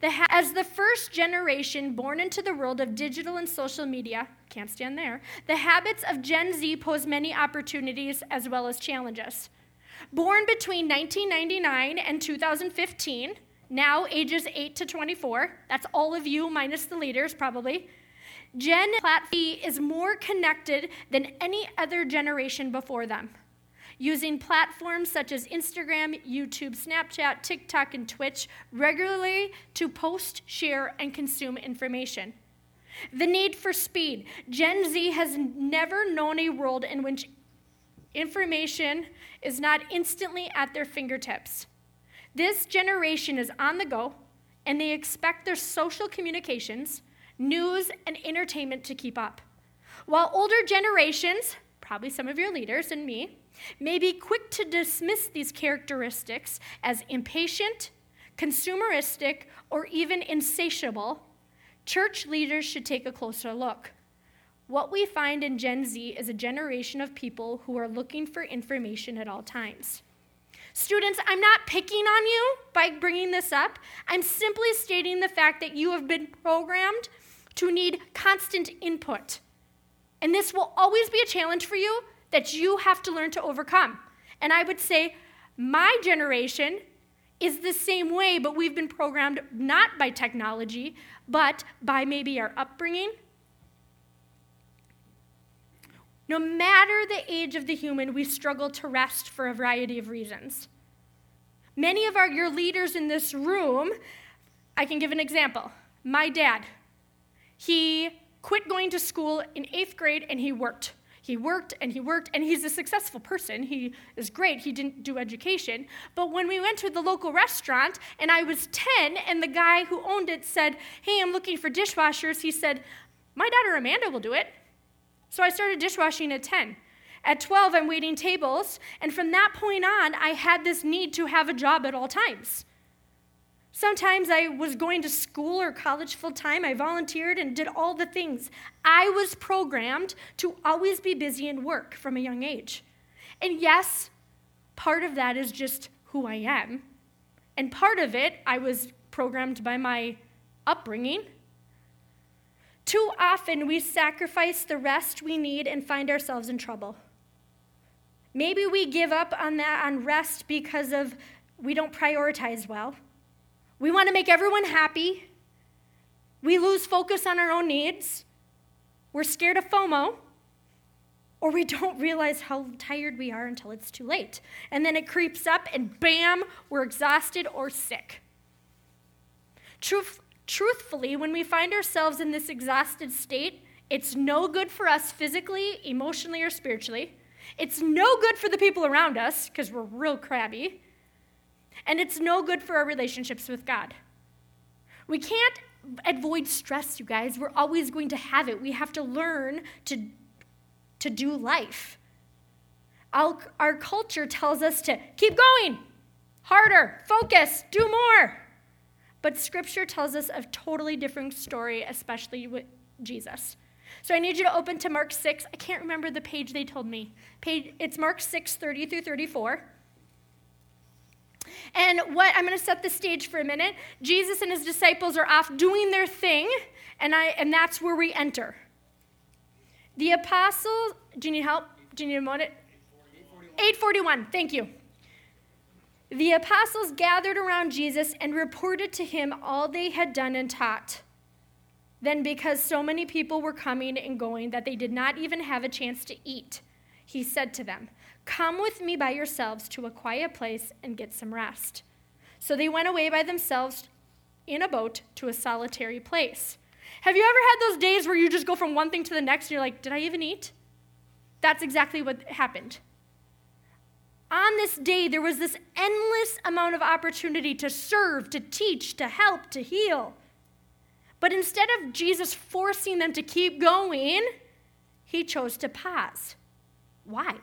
The as the first generation born into the world of digital and social media, can't stand there, the habits of Gen Z pose many opportunities as well as challenges. Born between 1999 and 2015, now ages 8 to 24, that's all of you minus the leaders probably. Gen Platform is more connected than any other generation before them using platforms such as Instagram, YouTube, Snapchat, TikTok, and Twitch regularly to post, share, and consume information. The need for speed. Gen Z has never known a world in which information is not instantly at their fingertips. This generation is on the go, and they expect their social communications, news, and entertainment to keep up. While older generations, probably some of your leaders and me, may be quick to dismiss these characteristics as impatient, consumeristic, or even insatiable, church leaders should take a closer look. What we find in Gen Z is a generation of people who are looking for information at all times. Students, I'm not picking on you by bringing this up. I'm simply stating the fact that you have been programmed to need constant input. And this will always be a challenge for you that you have to learn to overcome. And I would say my generation is the same way, but we've been programmed not by technology, but by maybe our upbringing. No matter the age of the human, we struggle to rest for a variety of reasons. Many of our, your leaders in this room, I can give an example. My dad, he quit going to school in eighth grade and he worked. He worked and he worked, and he's a successful person. He is great. He didn't do education. But when we went to the local restaurant and I was 10, and the guy who owned it said, Hey, I'm looking for dishwashers, he said, My daughter Amanda will do it. So I started dishwashing at 10. At 12, I'm waiting tables, and from that point on, I had this need to have a job at all times. Sometimes I was going to school or college full time. I volunteered and did all the things. I was programmed to always be busy and work from a young age. And yes, part of that is just who I am. And part of it, I was programmed by my upbringing. Too often, we sacrifice the rest we need and find ourselves in trouble. Maybe we give up on that on rest because of we don't prioritize well. We want to make everyone happy. We lose focus on our own needs. We're scared of FOMO. Or we don't realize how tired we are until it's too late. And then it creeps up, and bam, we're exhausted or sick. Truth, truthfully, when we find ourselves in this exhausted state, it's no good for us physically, emotionally, or spiritually. It's no good for the people around us because we're real crabby and it's no good for our relationships with God. We can't avoid stress, you guys. We're always going to have it. We have to learn to, to do life. Our, our culture tells us to keep going, harder, focus, do more. But scripture tells us a totally different story, especially with Jesus. So I need you to open to Mark 6. I can't remember the page they told me. Page, it's Mark 6, 30 through 34. And what I'm going to set the stage for a minute. Jesus and his disciples are off doing their thing, and, I, and that's where we enter. The apostles, do you need help? Do you need a moment? 841, thank you. The apostles gathered around Jesus and reported to him all they had done and taught. Then, because so many people were coming and going that they did not even have a chance to eat, he said to them, Come with me by yourselves to a quiet place and get some rest. So they went away by themselves in a boat to a solitary place. Have you ever had those days where you just go from one thing to the next and you're like, did I even eat? That's exactly what happened. On this day, there was this endless amount of opportunity to serve, to teach, to help, to heal. But instead of Jesus forcing them to keep going, he chose to pause. Why?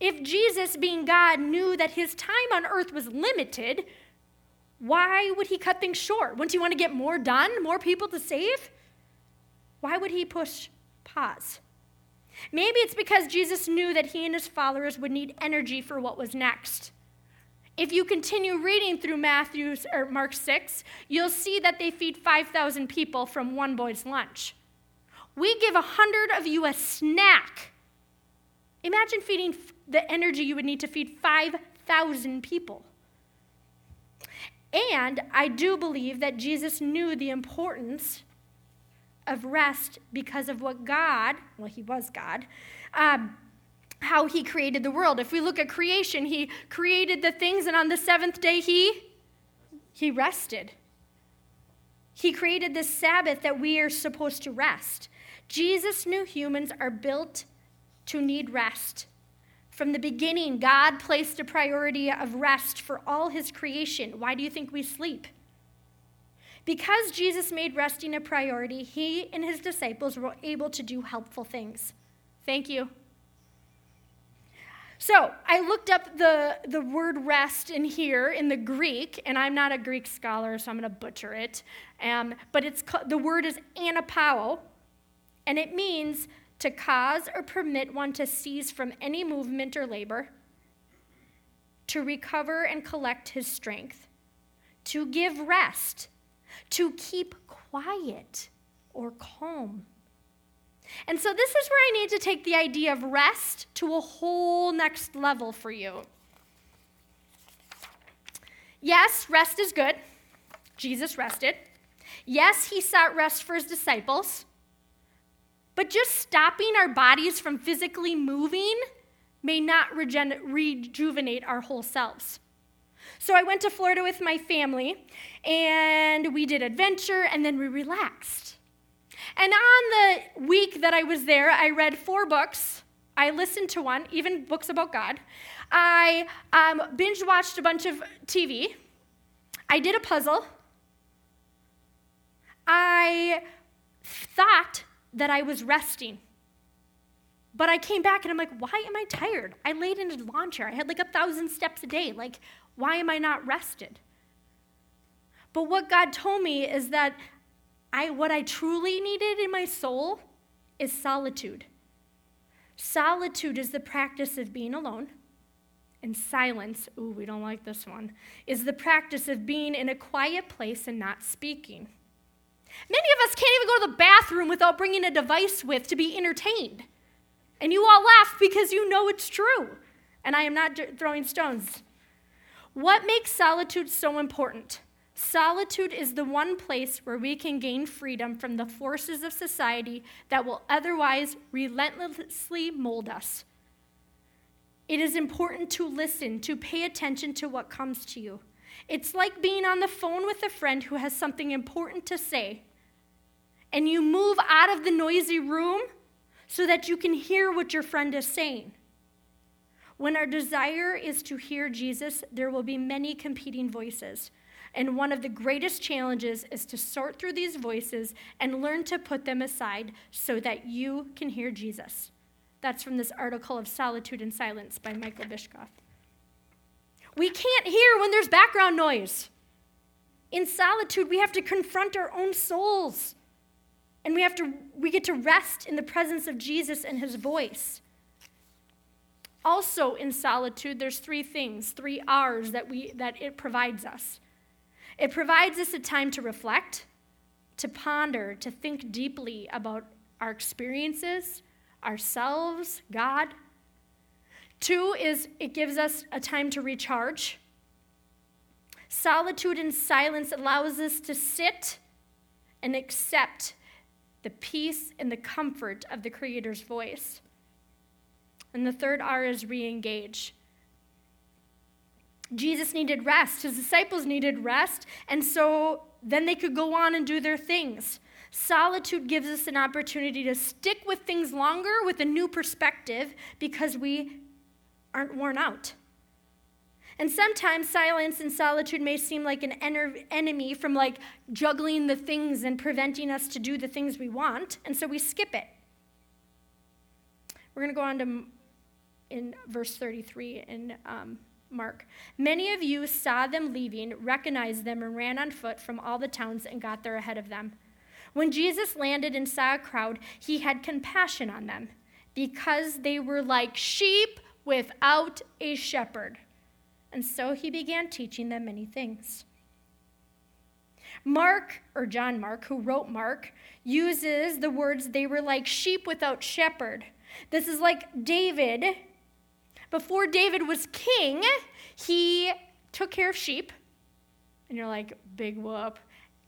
If Jesus, being God, knew that his time on earth was limited, why would he cut things short? Wouldn't he want to get more done, more people to save? Why would he push pause? Maybe it's because Jesus knew that he and his followers would need energy for what was next. if you continue reading through Matthew or Mark 6, you'll see that they feed 5,000 people from one boy's lunch. We give a hundred of you a snack. Imagine feeding the energy you would need to feed 5,000 people. And I do believe that Jesus knew the importance of rest because of what God, well, he was God, um, how he created the world. If we look at creation, he created the things, and on the seventh day, he, he rested. He created this Sabbath that we are supposed to rest. Jesus knew humans are built to need rest. From the beginning, God placed a priority of rest for all his creation. Why do you think we sleep? Because Jesus made resting a priority, he and his disciples were able to do helpful things. Thank you. So I looked up the, the word rest in here in the Greek, and I'm not a Greek scholar, so I'm going to butcher it. Um, but it's the word is anapao, and it means to cause or permit one to cease from any movement or labor, to recover and collect his strength, to give rest, to keep quiet or calm. And so, this is where I need to take the idea of rest to a whole next level for you. Yes, rest is good. Jesus rested. Yes, he sought rest for his disciples. But just stopping our bodies from physically moving may not rejuvenate our whole selves. So I went to Florida with my family, and we did adventure, and then we relaxed. And on the week that I was there, I read four books. I listened to one, even books about God. I um, binge watched a bunch of TV. I did a puzzle. I thought that I was resting. But I came back and I'm like, why am I tired? I laid in a lawn chair. I had like a thousand steps a day. Like, why am I not rested? But what God told me is that I, what I truly needed in my soul is solitude. Solitude is the practice of being alone. And silence, ooh, we don't like this one, is the practice of being in a quiet place and not speaking. Many of us can't even go to the bathroom without bringing a device with to be entertained. And you all laugh because you know it's true. And I am not throwing stones. What makes solitude so important? Solitude is the one place where we can gain freedom from the forces of society that will otherwise relentlessly mold us. It is important to listen, to pay attention to what comes to you. It's like being on the phone with a friend who has something important to say, and you move out of the noisy room so that you can hear what your friend is saying. When our desire is to hear Jesus, there will be many competing voices. And one of the greatest challenges is to sort through these voices and learn to put them aside so that you can hear Jesus. That's from this article of Solitude and Silence by Michael Bischoff. We can't hear when there's background noise. In solitude, we have to confront our own souls. And we have to we get to rest in the presence of Jesus and his voice. Also in solitude, there's three things, three R's that we that it provides us. It provides us a time to reflect, to ponder, to think deeply about our experiences, ourselves, God. Two is it gives us a time to recharge. Solitude and silence allows us to sit and accept the peace and the comfort of the Creator's voice. And the third R is re engage. Jesus needed rest, his disciples needed rest, and so then they could go on and do their things. Solitude gives us an opportunity to stick with things longer with a new perspective because we aren't worn out. And sometimes silence and solitude may seem like an enemy from like juggling the things and preventing us to do the things we want, and so we skip it. We're going to go on to in verse 33 in um, Mark. Many of you saw them leaving, recognized them, and ran on foot from all the towns and got there ahead of them. When Jesus landed and saw a crowd, he had compassion on them because they were like sheep without a shepherd. And so he began teaching them many things. Mark, or John Mark, who wrote Mark, uses the words, they were like sheep without shepherd. This is like David. Before David was king, he took care of sheep. And you're like, big whoop.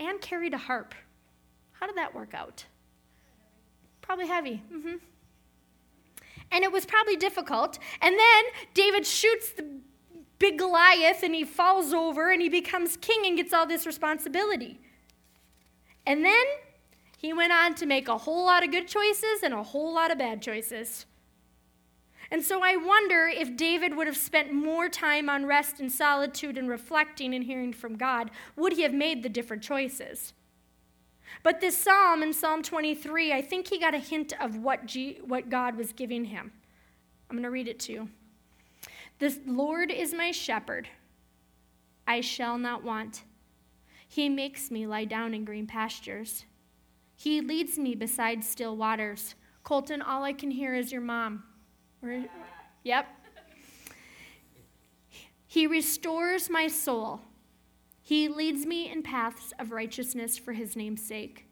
And carried a harp. How did that work out? Probably heavy. Mm-hmm. And it was probably difficult. And then David shoots the big Goliath and he falls over and he becomes king and gets all this responsibility. And then he went on to make a whole lot of good choices and a whole lot of bad choices. And so I wonder if David would have spent more time on rest and solitude and reflecting and hearing from God, would he have made the different choices? But this psalm in Psalm 23, I think he got a hint of what, G, what God was giving him. I'm going to read it to you. The Lord is my shepherd, I shall not want. He makes me lie down in green pastures. He leads me beside still waters. Colton, all I can hear is your mom. Where, yep. He restores my soul. He leads me in paths of righteousness for his name's sake.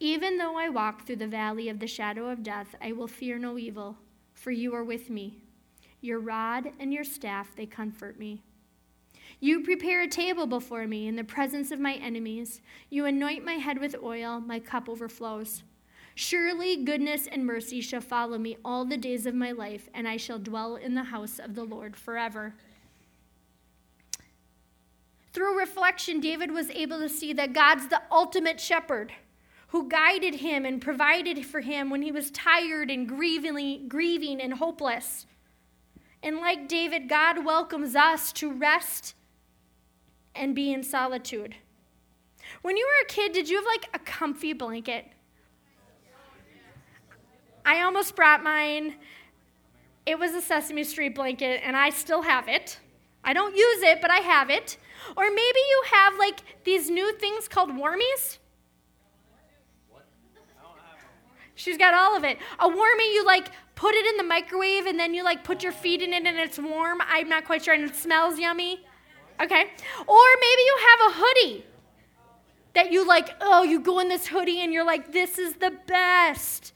Even though I walk through the valley of the shadow of death, I will fear no evil, for you are with me. Your rod and your staff, they comfort me. You prepare a table before me in the presence of my enemies. You anoint my head with oil, my cup overflows. Surely goodness and mercy shall follow me all the days of my life, and I shall dwell in the house of the Lord forever. Through reflection, David was able to see that God's the ultimate shepherd who guided him and provided for him when he was tired and grieving, grieving and hopeless. And like David, God welcomes us to rest and be in solitude. When you were a kid, did you have like a comfy blanket? I almost brought mine. It was a Sesame Street blanket, and I still have it. I don't use it, but I have it. Or maybe you have like these new things called warmies. She's got all of it. A warmie, you like put it in the microwave and then you like put your feet in it and it's warm. I'm not quite sure, and it smells yummy. Okay. Or maybe you have a hoodie that you like, oh, you go in this hoodie and you're like, this is the best.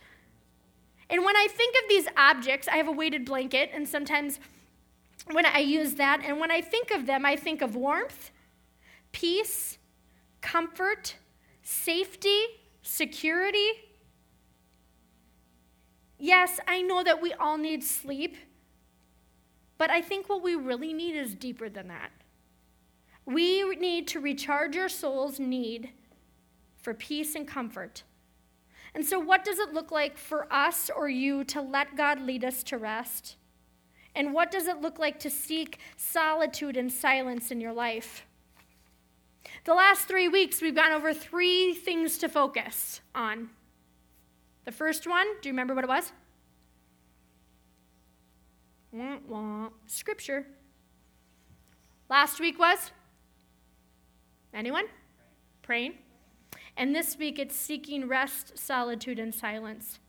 And when I think of these objects, I have a weighted blanket, and sometimes when I use that, and when I think of them, I think of warmth, peace, comfort, safety, security. Yes, I know that we all need sleep, but I think what we really need is deeper than that. We need to recharge our soul's need for peace and comfort. And so, what does it look like for us or you to let God lead us to rest? And what does it look like to seek solitude and silence in your life? The last three weeks, we've gone over three things to focus on. The first one, do you remember what it was? Wah, wah. Scripture. Last week was? Anyone? Praying. And this week it's seeking rest, solitude, and silence.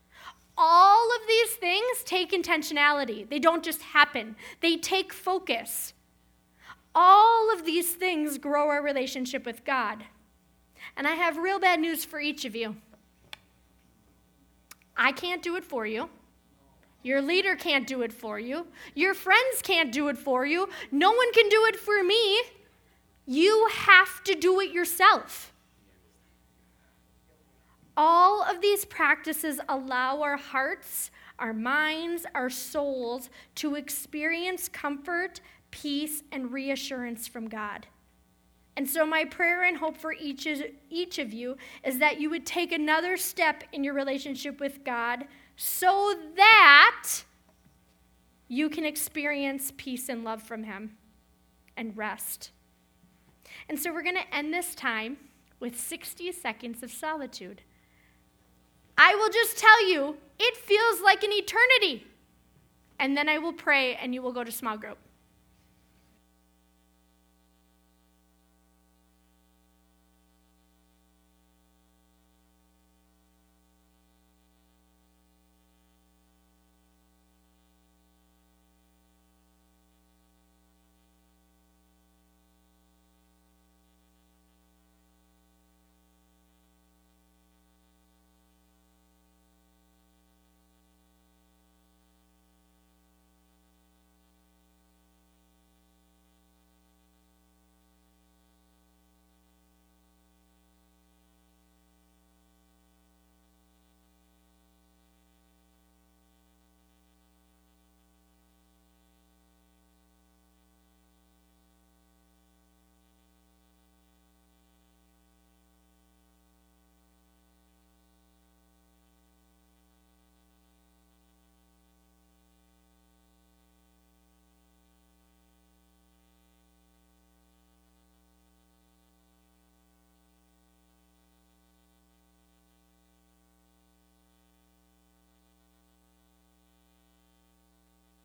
All of these things take intentionality. They don't just happen, they take focus. All of these things grow our relationship with God. And I have real bad news for each of you. I can't do it for you. Your leader can't do it for you. Your friends can't do it for you. No one can do it for me. You have to do it yourself. All of these practices allow our hearts, our minds, our souls to experience comfort, peace, and reassurance from God. And so, my prayer and hope for each, each of you is that you would take another step in your relationship with God so that you can experience peace and love from Him and rest. And so, we're going to end this time with 60 seconds of solitude. I will just tell you, it feels like an eternity. And then I will pray and you will go to small group.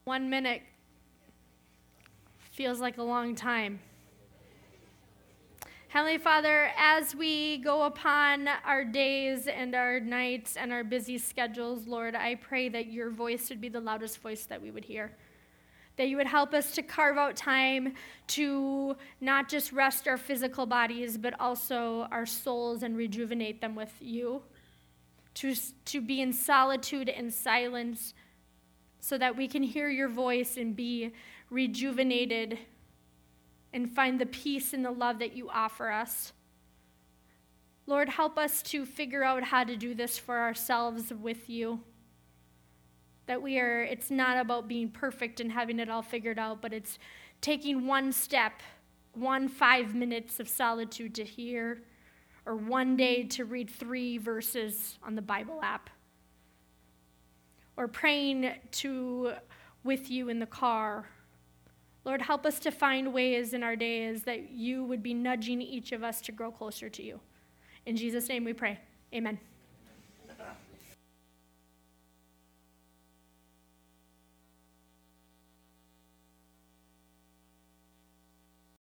One minute feels like a long time. Heavenly Father, as we go upon our days and our nights and our busy schedules, Lord, I pray that your voice would be the loudest voice that we would hear. That you would help us to carve out time to not just rest our physical bodies, but also our souls and rejuvenate them with you. To, to be in solitude and silence so that we can hear your voice and be rejuvenated and find the peace and the love that you offer us. Lord, help us to figure out how to do this for ourselves with you. That we are, it's not about being perfect and having it all figured out, but it's taking one step, one five minutes of solitude to hear, or one day to read three verses on the Bible app, or praying to with you in the car Lord, help us to find ways in our days that you would be nudging each of us to grow closer to you. In Jesus' name we pray. Amen.